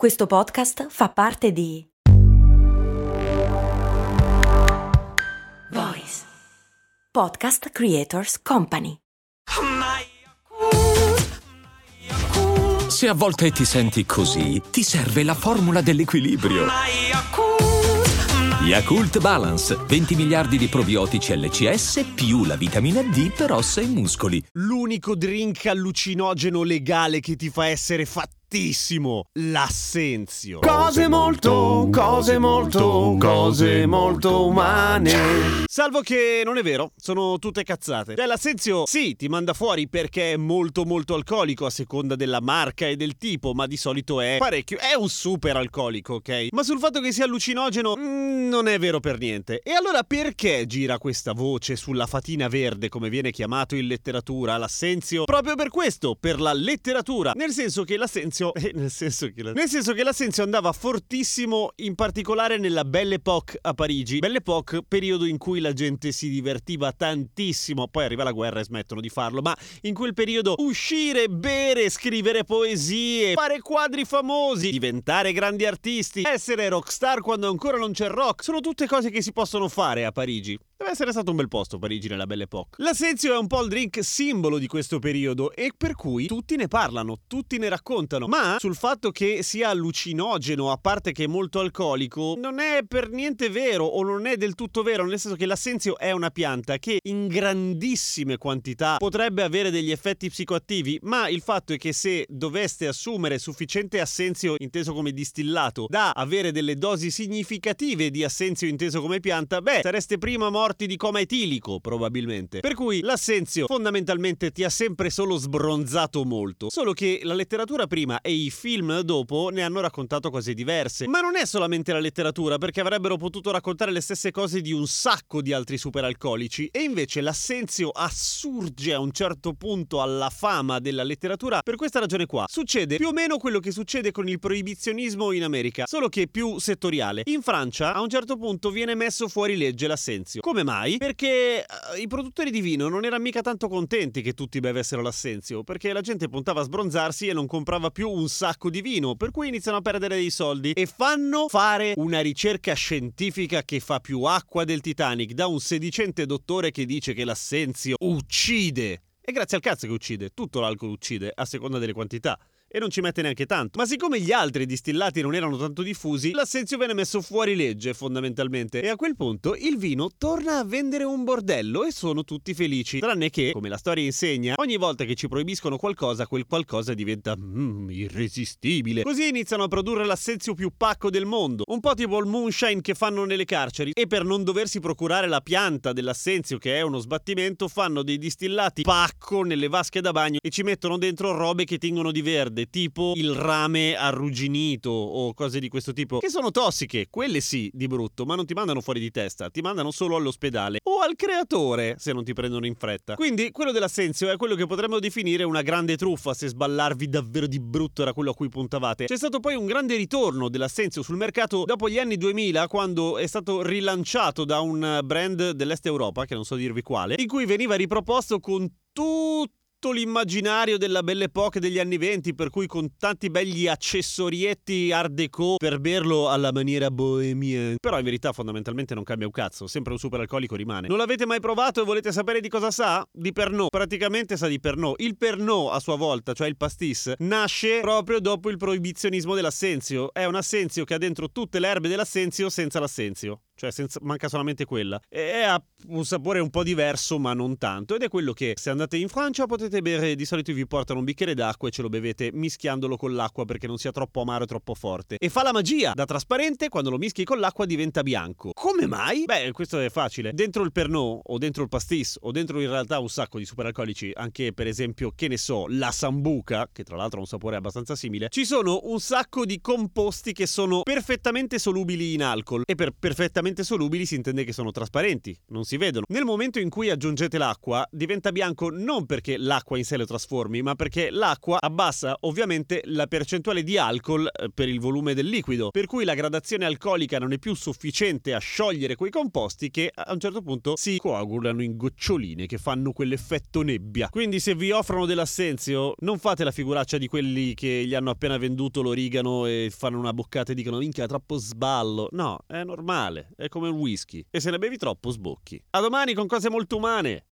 Questo podcast fa parte di Voice Podcast Creators Company. Se a volte ti senti così, ti serve la formula dell'equilibrio. Yakult Balance, 20 miliardi di probiotici LCS più la vitamina D per ossa e muscoli. L'unico drink allucinogeno legale che ti fa essere fattissimo, l'assenzio. Cose molto, cose molto, cose molto umane. Salvo che non è vero, sono tutte cazzate. Cioè l'assenzio sì, ti manda fuori perché è molto molto alcolico a seconda della marca e del tipo, ma di solito è parecchio, è un super alcolico, ok? Ma sul fatto che sia allucinogeno mm, non è vero per niente. E allora perché gira questa voce sulla fatina verde, come viene chiamato in letteratura, l'assenzio? Proprio per questo, per la letteratura, nel senso che l'assenzio eh, nel, senso che la... nel senso che l'assenzio andava fortissimo in particolare nella Belle Époque a Parigi. Belle Époque, periodo in cui la gente si divertiva tantissimo, poi arriva la guerra e smettono di farlo, ma in quel periodo uscire, bere, scrivere poesie, fare quadri famosi, diventare grandi artisti, essere rockstar quando ancora non c'è rock, sono tutte cose che si possono fare a Parigi. Deve essere stato un bel posto Parigi nella Belle Époque. L'assenzio è un po' il drink simbolo di questo periodo e per cui tutti ne parlano, tutti ne raccontano. Ma sul fatto che sia allucinogeno, a parte che è molto alcolico, non è per niente vero o non è del tutto vero, nel senso che l'assenzio è una pianta che in grandissime quantità potrebbe avere degli effetti psicoattivi, ma il fatto è che se doveste assumere sufficiente assenzio inteso come distillato da avere delle dosi significative di assenzio inteso come pianta, beh, sareste prima morti morti di coma etilico, probabilmente. Per cui l'assenzio fondamentalmente ti ha sempre solo sbronzato molto. Solo che la letteratura prima e i film dopo ne hanno raccontato cose diverse. Ma non è solamente la letteratura, perché avrebbero potuto raccontare le stesse cose di un sacco di altri superalcolici. E invece l'assenzio assurge a un certo punto alla fama della letteratura per questa ragione qua. Succede più o meno quello che succede con il proibizionismo in America, solo che più settoriale. In Francia a un certo punto viene messo fuori legge l'assenzio. Come come mai? Perché uh, i produttori di vino non erano mica tanto contenti che tutti bevessero l'assenzio, perché la gente puntava a sbronzarsi e non comprava più un sacco di vino, per cui iniziano a perdere dei soldi e fanno fare una ricerca scientifica che fa più acqua del Titanic da un sedicente dottore che dice che l'assenzio uccide. E grazie al cazzo che uccide, tutto l'alcol uccide, a seconda delle quantità e non ci mette neanche tanto. Ma siccome gli altri distillati non erano tanto diffusi, l'assenzio venne messo fuori legge fondamentalmente e a quel punto il vino torna a vendere un bordello e sono tutti felici. Tranne che, come la storia insegna, ogni volta che ci proibiscono qualcosa, quel qualcosa diventa mm, irresistibile. Così iniziano a produrre l'assenzio più pacco del mondo, un po' tipo il moonshine che fanno nelle carceri e per non doversi procurare la pianta dell'assenzio che è uno sbattimento fanno dei distillati pacco nelle vasche da bagno e ci mettono dentro robe che tingono di verde verde, tipo il rame arrugginito o cose di questo tipo, che sono tossiche, quelle sì, di brutto, ma non ti mandano fuori di testa, ti mandano solo all'ospedale o al creatore se non ti prendono in fretta. Quindi quello dell'assenzio è quello che potremmo definire una grande truffa se sballarvi davvero di brutto era quello a cui puntavate. C'è stato poi un grande ritorno dell'assenzio sul mercato dopo gli anni 2000 quando è stato rilanciato da un brand dell'Est Europa, che non so dirvi quale, in cui veniva riproposto con tutto tutto l'immaginario della Belle Époque degli anni venti, per cui con tanti begli accessorietti art déco per berlo alla maniera bohemia. Però in verità fondamentalmente non cambia un cazzo, sempre un super alcolico rimane. Non l'avete mai provato e volete sapere di cosa sa? Di Pernod. Praticamente sa di Pernod. Il Pernod a sua volta, cioè il pastis, nasce proprio dopo il proibizionismo dell'assenzio. È un assenzio che ha dentro tutte le erbe dell'assenzio senza l'assenzio cioè senza, manca solamente quella. E ha un sapore un po' diverso, ma non tanto. Ed è quello che se andate in Francia potete bere, di solito vi portano un bicchiere d'acqua e ce lo bevete mischiandolo con l'acqua perché non sia troppo amaro e troppo forte. E fa la magia, da trasparente, quando lo mischi con l'acqua diventa bianco. Come mai? Beh, questo è facile. Dentro il Pernod, o dentro il pastis, o dentro in realtà un sacco di superalcolici, anche per esempio, che ne so, la sambuca, che tra l'altro ha un sapore abbastanza simile, ci sono un sacco di composti che sono perfettamente solubili in alcol. E per perfettamente completamente solubili si intende che sono trasparenti, non si vedono. Nel momento in cui aggiungete l'acqua, diventa bianco non perché l'acqua in sé lo trasformi, ma perché l'acqua abbassa ovviamente la percentuale di alcol eh, per il volume del liquido, per cui la gradazione alcolica non è più sufficiente a sciogliere quei composti che a un certo punto si coagulano in goccioline che fanno quell'effetto nebbia. Quindi se vi offrono dell'assenzio, non fate la figuraccia di quelli che gli hanno appena venduto l'origano e fanno una boccata e dicono minchia troppo sballo. No, è normale, è come il whisky. E se ne bevi troppo sbocchi. A domani con cose molto umane.